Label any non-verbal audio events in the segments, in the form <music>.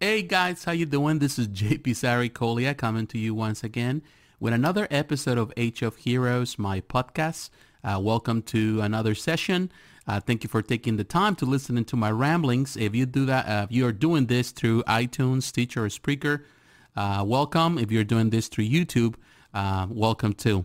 Hey guys, how you doing? This is <laughs> JP Saricolia coming to you once again with another episode of Age of Heroes, my podcast. Uh, welcome to another session. Uh, thank you for taking the time to listen to my ramblings. If you do that, uh, if you are doing this through iTunes, Stitcher, or Spreaker, uh, welcome. If you're doing this through YouTube, uh, welcome too.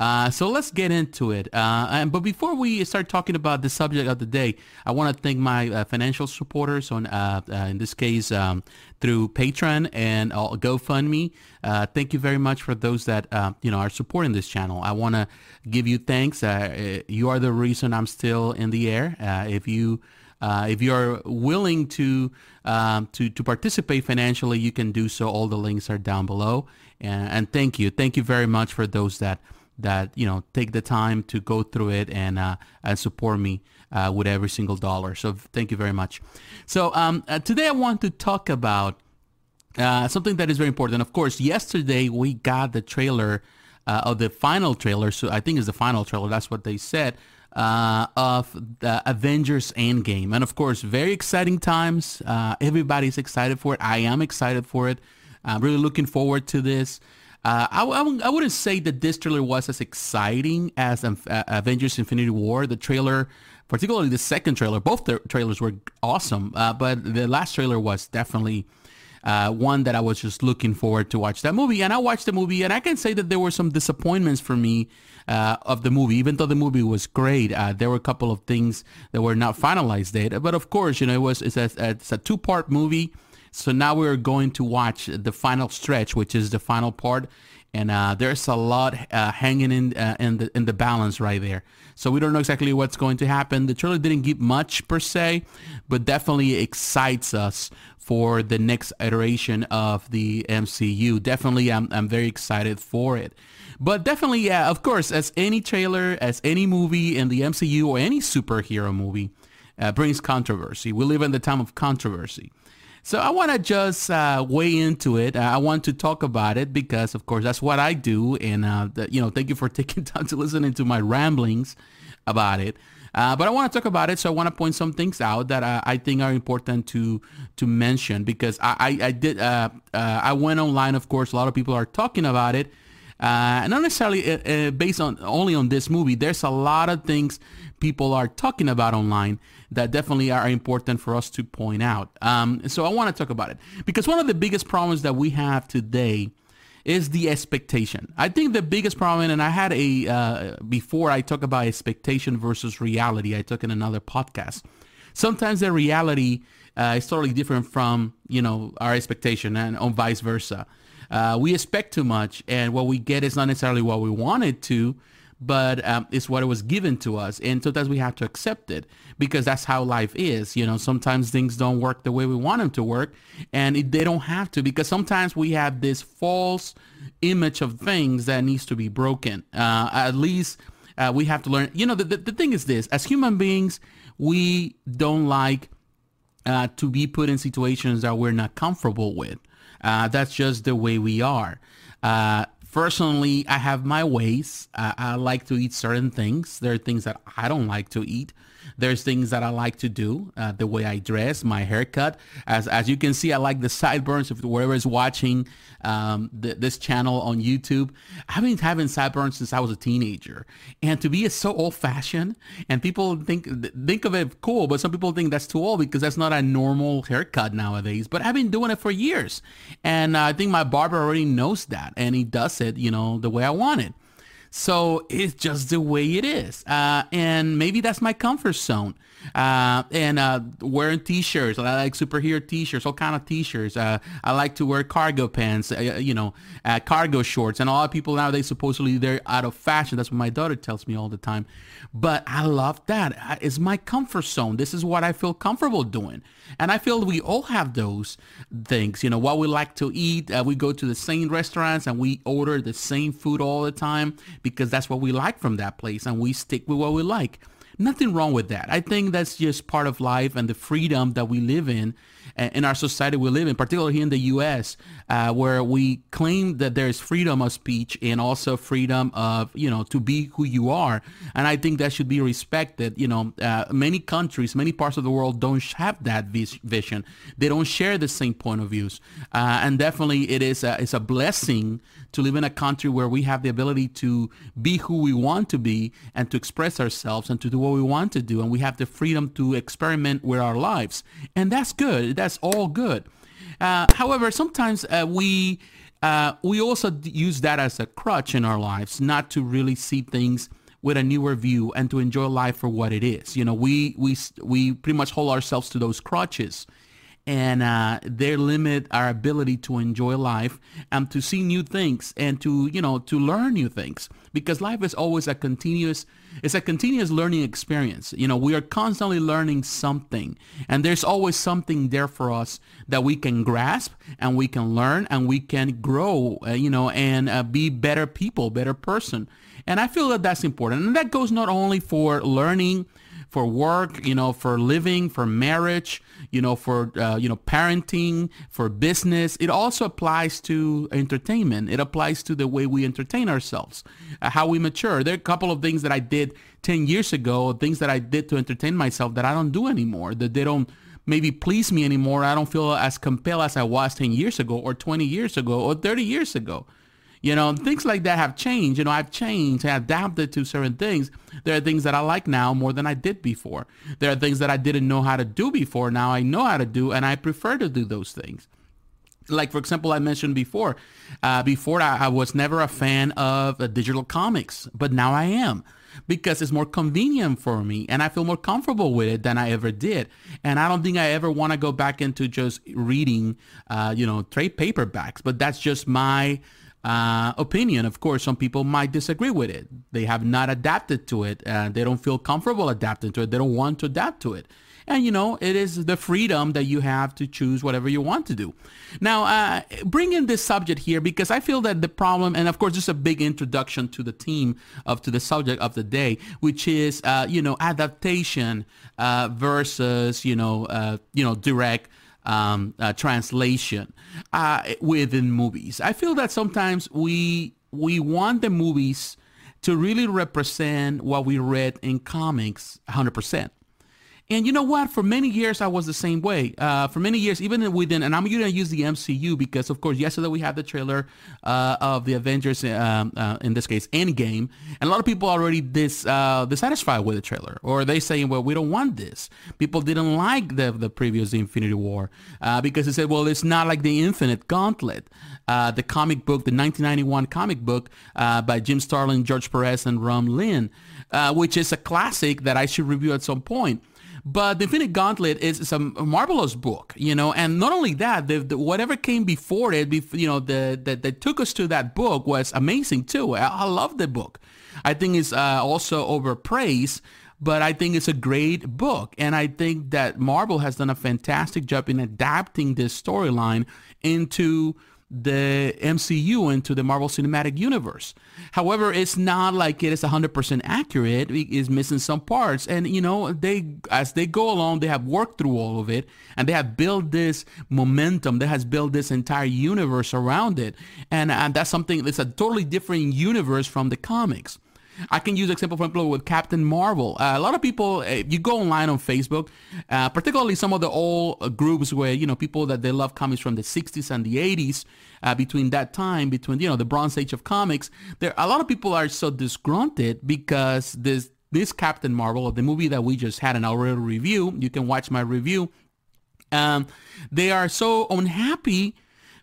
Uh, so let's get into it. Uh, and, but before we start talking about the subject of the day, I want to thank my uh, financial supporters on, uh, uh, in this case, um, through Patreon and GoFundMe. Uh, thank you very much for those that you know are supporting this channel. I want to give you thanks. you are the reason I'm still in the air. if you uh, if you're willing to, um, to to participate financially, you can do so. All the links are down below. And, and thank you, thank you very much for those that that you know take the time to go through it and uh, and support me uh, with every single dollar. So thank you very much. So um, uh, today I want to talk about uh, something that is very important. Of course, yesterday we got the trailer uh, of the final trailer. So I think it's the final trailer. That's what they said. Uh, of the Avengers Endgame. And of course, very exciting times. Uh everybody's excited for it. I am excited for it. I'm really looking forward to this. Uh, I, I, I, wouldn't say that this trailer was as exciting as um, uh, Avengers Infinity War. The trailer, particularly the second trailer, both the trailers were awesome. Uh, but the last trailer was definitely uh, one that I was just looking forward to watch that movie. And I watched the movie and I can say that there were some disappointments for me uh, of the movie, even though the movie was great. Uh, there were a couple of things that were not finalized yet. But of course, you know, it was, it's a, it's a two-part movie. So now we're going to watch the final stretch, which is the final part. And uh, there's a lot uh, hanging in uh, in the in the balance right there. So we don't know exactly what's going to happen. The trailer didn't give much per se, but definitely excites us for the next iteration of the MCU. Definitely, I'm I'm very excited for it. But definitely, yeah, of course, as any trailer, as any movie in the MCU or any superhero movie uh, brings controversy. We live in the time of controversy. So I want to just uh, weigh into it. I want to talk about it because, of course, that's what I do. And, uh, the, you know, thank you for <laughs> taking time to listen to my ramblings about it. Uh, but I want to talk about it, so I want to point some things out that I, I think are important to to mention because I I, I did uh, uh, I went online. Of course, a lot of people are talking about it, uh, not necessarily uh, uh, based on only on this movie. There's a lot of things people are talking about online that definitely are important for us to point out. Um, so I want to talk about it because one of the biggest problems that we have today is the expectation. I think the biggest problem, and I had a, uh, before I talk about expectation versus reality, I took in another podcast. Sometimes the reality uh, is totally different from, you know, our expectation and on vice versa. Uh, we expect too much and what we get is not necessarily what we wanted to, but um, it's what it was given to us. And sometimes we have to accept it because that's how life is. You know, sometimes things don't work the way we want them to work and it, they don't have to because sometimes we have this false image of things that needs to be broken. Uh, at least uh, we have to learn. You know, the, the, the, thing is this, as human beings, we don't like uh, to be put in situations that we're not comfortable with. Uh, that's just the way we are. Uh, personally, I have my ways. I like to eat certain things. There are things that I don't like to eat. There's things that I like to do, uh, the way I dress, my haircut. As as you can see, I like the sideburns. If whoever is watching um, th- this channel on YouTube, I've been having sideburns since I was a teenager, and to be so old fashioned, and people think think of it cool, but some people think that's too old because that's not a normal haircut nowadays. But I've been doing it for years, and uh, I think my barber already knows that, and he does it, you know, the way I want it. So it's just the way it is. Uh, and maybe that's my comfort zone. Uh, and uh, wearing t-shirts. I like superhero t-shirts, all kind of t-shirts. Uh, I like to wear cargo pants, uh, you know, uh, cargo shorts. And a lot of people nowadays supposedly they're out of fashion. That's what my daughter tells me all the time. But I love that. It's my comfort zone. This is what I feel comfortable doing. And I feel we all have those things. You know, what we like to eat. We go to the same restaurants and we order the same food all the time because that's what we like from that place and we stick with what we like. Nothing wrong with that. I think that's just part of life and the freedom that we live in in our society we live in, particularly here in the U.S., uh, where we claim that there is freedom of speech and also freedom of, you know, to be who you are. And I think that should be respected. You know, uh, many countries, many parts of the world don't have that vision. They don't share the same point of views. Uh, and definitely it is a, it's a blessing to live in a country where we have the ability to be who we want to be and to express ourselves and to do what we want to do. And we have the freedom to experiment with our lives. And that's good. That's all good. Uh, however, sometimes uh, we uh, we also use that as a crutch in our lives, not to really see things with a newer view and to enjoy life for what it is. You know, we we we pretty much hold ourselves to those crutches and uh, they limit our ability to enjoy life and to see new things and to you know to learn new things. Because life is always a continuous it's a continuous learning experience. You know we are constantly learning something and there's always something there for us that we can grasp and we can learn and we can grow uh, you know and uh, be better people better person. And i feel that that's important. And that goes not only for learning for work, you know, for living, for marriage, you know, for, uh, you know, parenting, for business. It also applies to entertainment. It applies to the way we entertain ourselves, uh, how we mature. There are a couple of things that I did 10 years ago, things that I did to entertain myself that I don't do anymore, that they don't maybe please me anymore. I don't feel as compelled as I was 10 years ago or 20 years ago or 30 years ago. You know, things like that have changed. You know, I've changed, I adapted to certain things. There are things that I like now more than I did before. There are things that I didn't know how to do before. Now I know how to do, and I prefer to do those things like for example i mentioned before uh, before I, I, was never a fan of uh, digital comics but now i am because it's more convenient for me and i feel more comfortable with it than i ever did and i don't think i ever want to go back into just reading uh, you know trade paperbacks but that's just my uh, opinion. Of course, some people might disagree with it. They have not adapted to it. Uh, they don't feel comfortable adapting to it. They don't want to adapt to it. And, you know, it is the freedom that you have to choose whatever you want to do. Now, uh, bring in this subject here because I feel that the problem, and of course, this is a big introduction to the theme of, to the subject of the day, which is, uh, you know, adaptation uh, versus, you know, uh, you know, direct um, uh, translation uh, within movies. I feel that sometimes we we want the movies to really represent what we read in comics 100%. And you know what? For many years, I was the same way. Uh, for many years, even within, and I'm going to use the MCU because, of course, yesterday we had the trailer uh, of the Avengers, um, uh, in this case, Endgame, and a lot of people already dis, uh, dissatisfied with the trailer, or they saying, well, we don't want this. People didn't like the the previous Infinity War uh, because they said, well, it's not like the Infinite Gauntlet, uh, the comic book, the 1991 comic book by Jim Starlin, George Perez, and Ron Lim, which is a classic that I should review at some point. But the Infinite Gauntlet is, is a marvelous book, you know, and not only that, the, the, whatever came before it, you know, the, that took us to that book was amazing too. I, I love the book. I think it's uh, also overpraised, but I think it's a great book. And I think that Marvel has done a fantastic job in adapting this storyline into the MCU into the Marvel Cinematic Universe. However, it's not like it is 100% accurate. It is missing some parts. And, you know, they as they go along, they have worked through all of it and they have built this momentum that has built this entire universe around it. And, and that's something, it's a totally different universe from the comics. I can use example, for example, with Captain Marvel. Uh, a lot of people, uh, you go online on Facebook, uh, particularly some of the old uh, groups where, you know, people that they love comics from the 60s and the 80s, uh, between that time, between, you know, the Bronze Age of comics, there a lot of people are so disgruntled because this this Captain Marvel, the movie that we just had an hour review, you can watch my review, um, they are so unhappy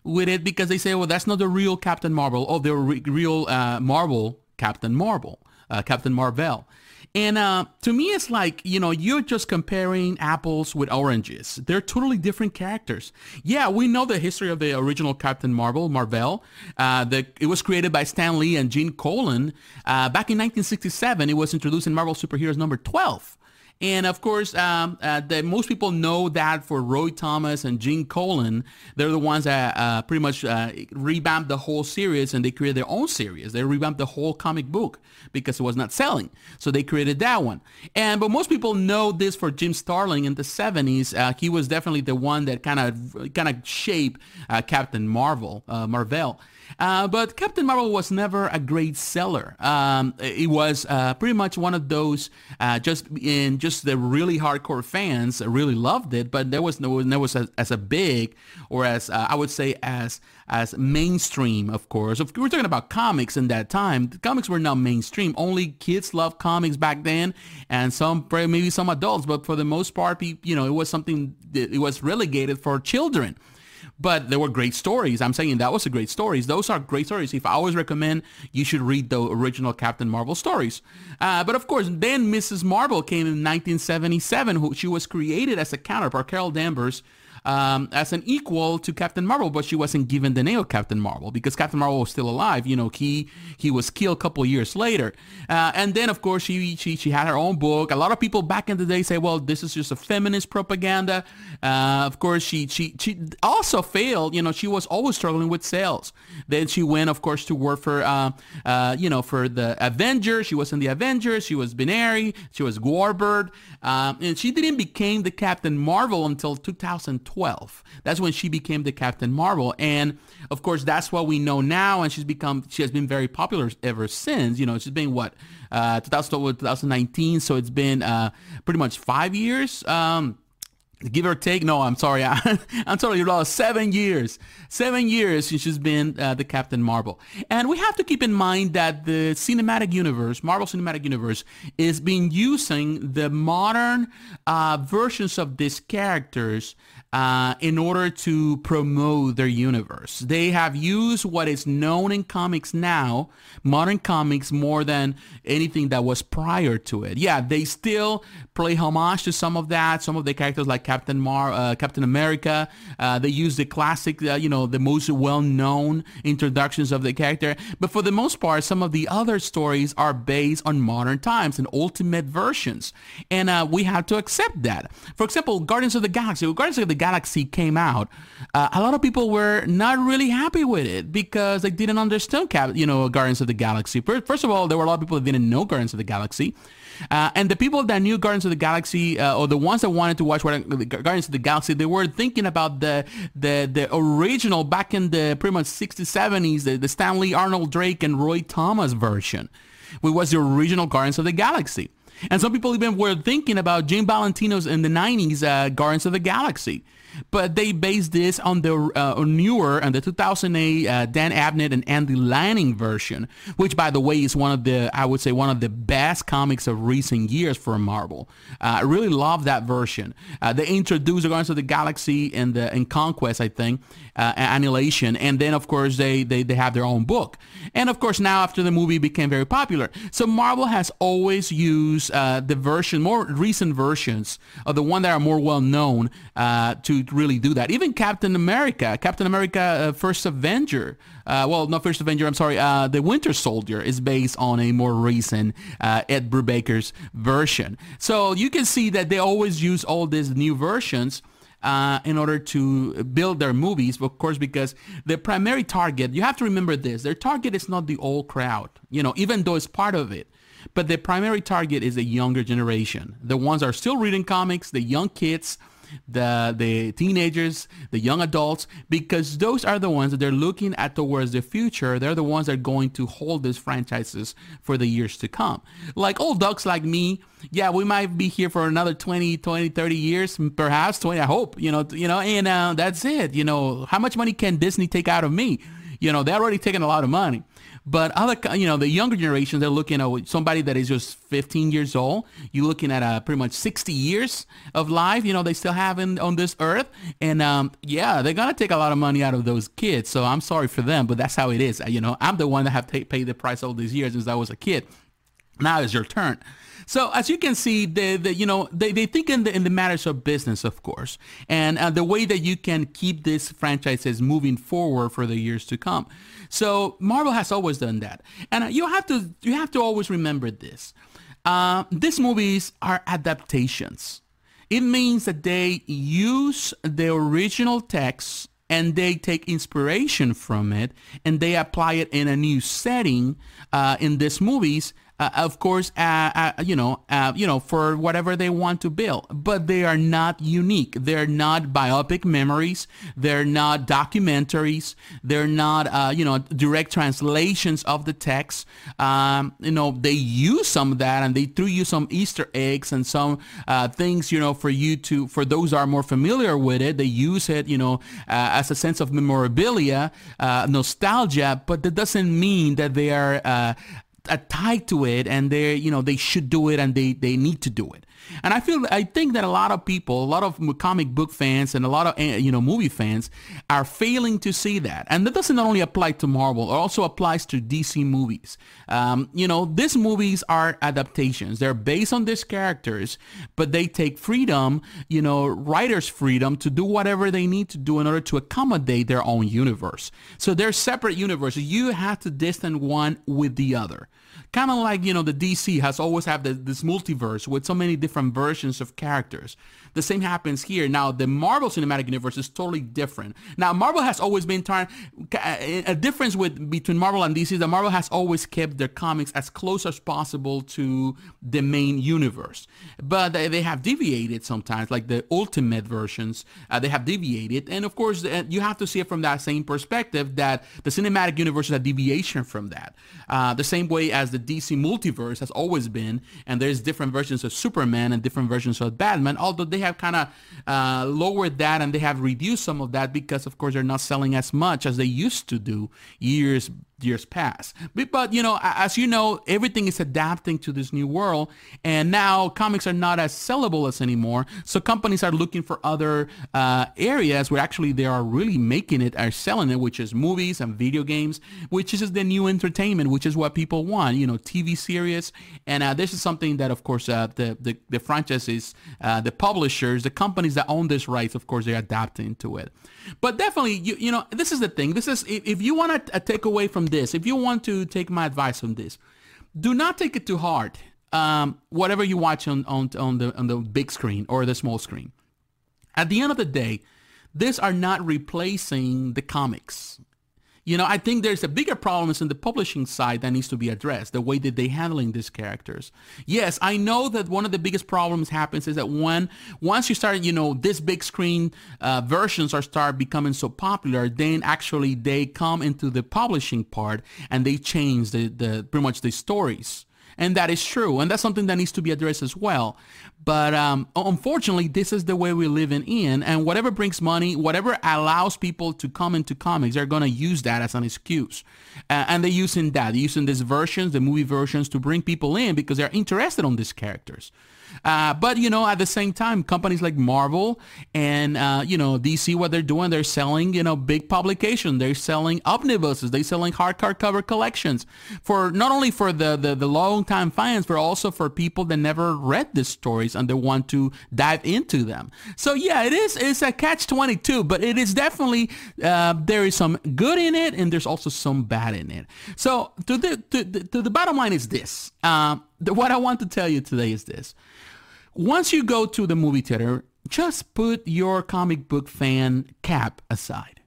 with it because they say, well, that's not the real Captain Marvel or the re- real uh, Marvel Captain Marvel, uh, Captain Marvel. And uh, to me, it's like, you know, you're just comparing apples with oranges. They're totally different characters. Yeah, we know the history of the original Captain Marvel, Marvel. Uh, the, it was created by Stan Lee and Gene Colan. Uh, back in 1967, it was introduced in Marvel Superheroes number 12. And of course, um, uh, the, most people know that for Roy Thomas and Gene Colan, they're the ones that uh, pretty much uh, revamped the whole series and they created their own series. They revamped the whole comic book because it was not selling. So they created that one. And but most people know this for Jim Starlin in the 70s. Uh, he was definitely the one that kind of kind of shaped uh, Captain Marvel, uh, Marvel. But Captain Marvel was never a great seller. Um, it was pretty much one of those just in just the really hardcore fans really loved it, but there was no there was as, as a big or as uh, I would say as as mainstream. Of course, if we're talking about comics in that time, comics were not mainstream. Only kids loved comics back then, and some maybe some adults, but for the most part, you know, it was something that it was relegated for children but there were great stories. I'm saying that was a great stories. Those are great stories. If I always recommend, you should read the original Captain Marvel stories. Uh, but of course, then Mrs. Marvel came in 1977. Who, she was created as a counterpart. Carol Danvers um, as an equal to Captain Marvel, but she wasn't given the name of Captain Marvel because Captain Marvel was still alive. You know, he he was killed a couple years later, uh, and then of course she, she she had her own book. A lot of people back in the day say, well, this is just a feminist propaganda. Uh, of course, she she she also failed. You know, she was always struggling with sales. Then she went, of course, to work for uh, uh you know for the Avengers. She was in the Avengers. She was Binary. She was Warbird, um, and she didn't become the Captain Marvel until 2012. 2012. That's when she became the Captain Marvel. And of course, that's what we know now. And she's become, she has been very popular ever since. You know, she's been what, uh, 2019. So it's been uh, pretty much five years. Um, give or take. No, I'm sorry. <laughs> I, am sorry. You lost seven years. Seven years since she's been uh, the Captain Marvel. And we have to keep in mind that the cinematic universe, Marvel Cinematic Universe, is being using the modern uh, versions of these characters uh, in order to promote their universe. They have used what is known in comics now, modern comics, more than anything that was prior to it. Yeah, they still play homage to some of that. Some of the characters like Captain Mar, uh, Captain America, uh, they use the classic, uh, you know, the most well-known introductions of the character. But for the most part, some of the other stories are based on modern times and ultimate versions, and uh, we have to accept that. For example, Guardians of the Galaxy. Guardians of the Galaxy came out, uh, a lot of people were not really happy with it because they didn't understand, you know, Guardians of the Galaxy. First of all, there were a lot of people that didn't know Guardians of the Galaxy. Uh, and the people that knew Guardians of the Galaxy, uh, or the ones that wanted to watch Guardians of the Galaxy, they were thinking about the the the original back in the pretty much 60s, 70s, the, the Stan Lee, Arnold Drake, and Roy Thomas version, which was the original Guardians of the Galaxy. And some people even were thinking about Jim Valentino's in the 90s uh, Guardians of the Galaxy but they based this on the uh, newer and the 2008 uh, Dan Abnett and Andy Lanning version, which by the way is one of the I would say one of the best comics of recent years for Marvel. Uh, I really love that version. Uh, they introduced the Guardians of the Galaxy and the in Conquest, I think, uh, Annihilation, and then of course they, they they have their own book, and of course now after the movie became very popular, so Marvel has always used uh, the version, more recent versions of the one that are more well known to really do that. Even Captain America, Captain America uh, First Avenger, uh, well, not First Avenger, I'm sorry, uh, The Winter Soldier is based on a more recent uh, Ed Brubaker's version. So you can see that they always use all these new versions uh, in order to build their movies, of course, because the primary target, you have to remember this, their target is not the old crowd, you know, even though it's part of it. But the primary target is the younger generation. The ones are still reading comics, the young kids, the the teenagers, the young adults, because those are the ones that they're looking at towards the future. They're the ones that are going to hold these franchises for the years to come. Like old ducks like me, yeah, we might be here for another 20, 20, 30 years, perhaps 20, I hope, you know, you know, and uh, that's it. You know, how much money can Disney take out of me? You know, they're already taking a lot of money. But other, you know, the younger generation, they're looking at somebody that is just 15 years old. You're looking at uh, pretty much 60 years of life, you know, they still have in, on this earth. And um, yeah, they're going to take a lot of money out of those kids. So I'm sorry for them, but that's how it is. You know, I'm the one that have paid the price all these years since I was a kid. Now is your turn. So as you can see, the, you know they, they think in the in the matters of business, of course, and uh, the way that you can keep these franchises moving forward for the years to come. So Marvel has always done that, and uh, you have to you have to always remember this. Uh, these movies are adaptations. It means that they use the original text and they take inspiration from it and they apply it in a new setting uh, in these movies uh, of course, uh, uh, you know, uh, you know, for whatever they want to build. But they are not unique. They're not biopic memories. They're not documentaries. They're not, uh, you know, direct translations of the text. Um, you know, they use some of that, and they threw you some Easter eggs and some uh, things, you know, for you to, for those are more familiar with it, they use it, you know, as a sense of memorabilia, nostalgia. But that doesn't mean that they are tied to it and they you know they should do it and they they need to do it and I feel, I think that a lot of people, a lot of comic book fans and a lot of, eh, you know, movie fans are failing to see that. And that doesn't only apply to Marvel, it also applies to DC movies. Um, you know, these movies are adaptations. They're based on these characters, but they take freedom, you know, writers' freedom to do whatever they need to do in order to accommodate their own universe. So they're separate universes. You have to distance one with the other kind of like you know the DC has always had this multiverse with so many different versions of characters. The same happens here. Now, the Marvel Cinematic Universe is totally different. Now, Marvel has always been trying, a difference with between Marvel and DC is that Marvel has always kept their comics as close as possible to the main universe. But they, they have deviated sometimes, like the Ultimate versions, uh, they have deviated. And of course, uh, you have to see it from that same perspective that the Cinematic Universe is a deviation from that. Uh, the same way as the DC multiverse has always been, and there's different versions of Superman and different versions of Batman, although they have kind of uh, lowered that and they have reduced some of that because, of course, they're not selling as much as they used to do years years past. But, but, you know, as you know, everything is adapting to this new world, and now comics are not as sellable as anymore. So companies are looking for other uh, areas where actually they are really making it, are selling it, which is movies and video games, which is the new entertainment, which is what people want. You know, TV series, and uh, this is something that, of course, uh, the, the the franchises, uh, the publishers, the companies that own this rights, of course, they're adapting to it. But definitely, you you know, this is the thing. This is if, if you want to take away from this, if you want to take my advice on this, do not take it too hard. Um, whatever you watch on, on, on, the, on the big screen or the small screen. At the end of the day, these are not replacing the comics. You know, I think there's a bigger problem in the publishing side that needs to be addressed, the way that they're handling these characters. Yes, I know that one of the biggest problems happens is that when once you start, you know, this big screen uh, versions are start becoming so popular, then actually they come into the publishing part and they change the, the pretty much the stories. And that is true. And that's something that needs to be addressed as well. But um, unfortunately, this is the way we're living in. And whatever brings money, whatever allows people to come into comics, they're going to use that as an excuse. Uh, and they're using that, they're using these versions, the movie versions, to bring people in because they're interested on these characters. Uh, but, you know, at the same time, companies like Marvel and, uh, you know, DC, what they're doing, they're selling, you know, big publications. They're selling omnibuses. They're selling hardcover cover collections for not only for the, the, the long-time fans, but also for people that never read these stories and they want to dive into them. So, yeah, it is it's a catch-22, but it is definitely, uh, there is some good in it and there's also some bad in it. So to the, to, to the bottom line is this. Uh, what I want to tell you today is this. Once you go to the movie theater, just put your comic book fan cap aside.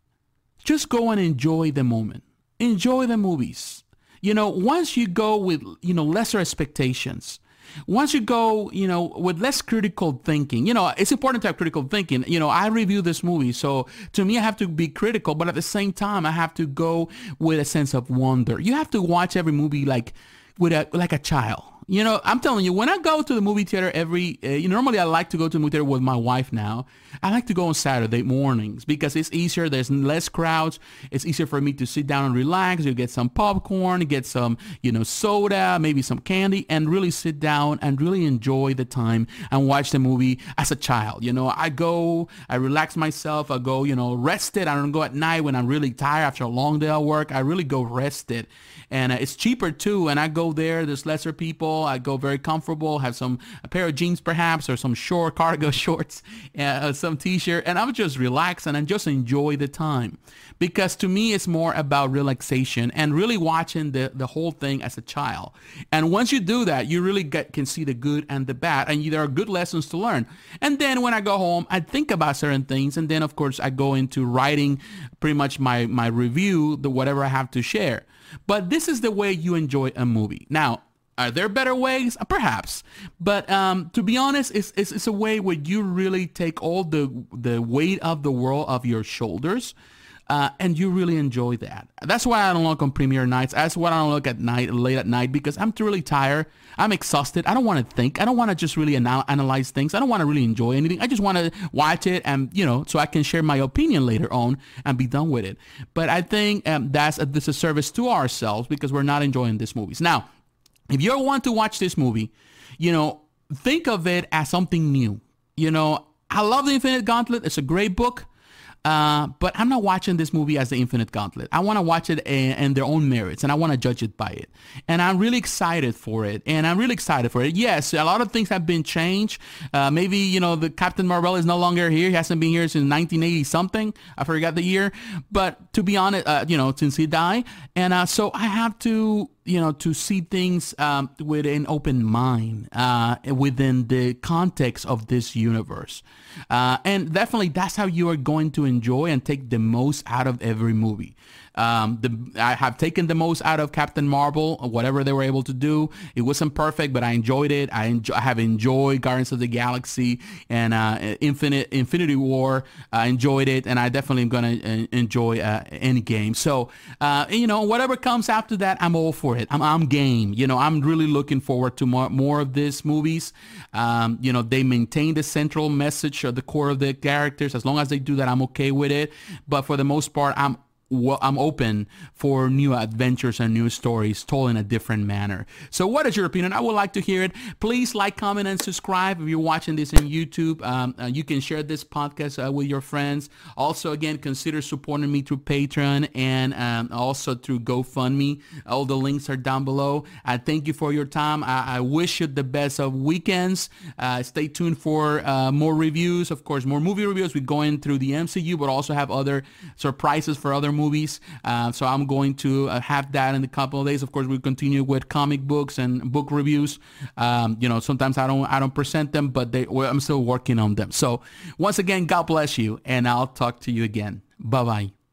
Just go and enjoy the moment. Enjoy the movies. You know, once you go with, you know, lesser expectations, once you go, you know, with less critical thinking, you know, it's important to have critical thinking. You know, I review this movie, so to me, I have to be critical, but at the same time, I have to go with a sense of wonder. You have to watch every movie like with a like a child you know, I'm telling you, when I go to the movie theater every, uh, you know, normally I like to go to the movie theater with my wife now. I like to go on Saturday mornings because it's easier. There's less crowds. It's easier for me to sit down and relax. You get some popcorn, get some, you know, soda, maybe some candy, and really sit down and really enjoy the time and watch the movie as a child. You know, I go, I relax myself. I go, you know, rested. I don't go at night when I'm really tired after a long day of work. I really go rested. And uh, it's cheaper too. And I go there. There's lesser people comfortable. I go very comfortable. Have some a pair of jeans perhaps, or some short cargo <laughs> shorts, uh, some t-shirt, and I'm just relax and just enjoy the time. Because to me, it's more about relaxation and really watching the the whole thing as a child. And once you do that, you really get, can see the good and the bad, and there are good lessons to learn. And then when I go home, I think about certain things, and then of course I go into writing pretty much my my review, the whatever I have to share. But this is the way you enjoy a movie. Now, are there better ways? Perhaps. But um, to be honest, it's, it's, it's, a way where you really take all the, the weight of the world off your shoulders uh, and you really enjoy that. That's why I don't look on premiere nights. That's why I don't look at night, late at night, because I'm really tired. I'm exhausted. I don't want to think. I don't want to just really anal- analyze things. I don't want to really enjoy anything. I just want to watch it and, you know, so I can share my opinion later on and be done with it. But I think um, that's a disservice to ourselves because we're not enjoying these movies. Now, if you want to watch this movie, you know, think of it as something new. You know, I love The Infinite Gauntlet. It's a great book. Uh, but I'm not watching this movie as the Infinite Gauntlet. I want to watch it in, their own merits, and I want to judge it by it. And I'm really excited for it. And I'm really excited for it. Yes, a lot of things have been changed. Uh, maybe you know the Captain Marvel is no longer here. He hasn't been here since 1980 something. I forgot the year. But to be honest, uh, you know, since he died, and uh, so I have to you know, to see things um, with an open mind uh, within the context of this universe. Uh, and definitely that's how you are going to enjoy and take the most out of every movie. Um, the, I have taken the most out of Captain Marvel, whatever they were able to do. It wasn't perfect, but I enjoyed it. I, enjoy, I have enjoyed Guardians of the Galaxy and uh, Infinite Infinity War. I enjoyed it, and I definitely am going to uh, enjoy uh, Endgame. So, uh, you know, whatever comes after that, I'm all for it. I'm, I'm game. You know, I'm really looking forward to more, more of these movies. Um, you know, they maintain the central message or the core of the characters. As long as they do that, I'm okay with it. But for the most part, I'm I'm open for new adventures and new stories told in a different manner. So what is your opinion? I would like to hear it. Please like, comment, and subscribe. If you're watching this in YouTube, um, uh, you can share this podcast uh, with your friends. Also, again, consider supporting me through Patreon and um, also through GoFundMe. All the links are down below. I thank you for your time. I, I wish you the best of weekends. Uh, stay tuned for uh, more reviews. Of course, more movie reviews. We're going through the MCU, but also have other surprises for other movies. Uh, so I'm going to uh, have that in a couple of days. Of course, we continue with comic books and book reviews. Um, you know, sometimes I don't I don't present them, but they well, I'm still working on them. So once again, God bless you, and I'll talk to you again. Bye bye.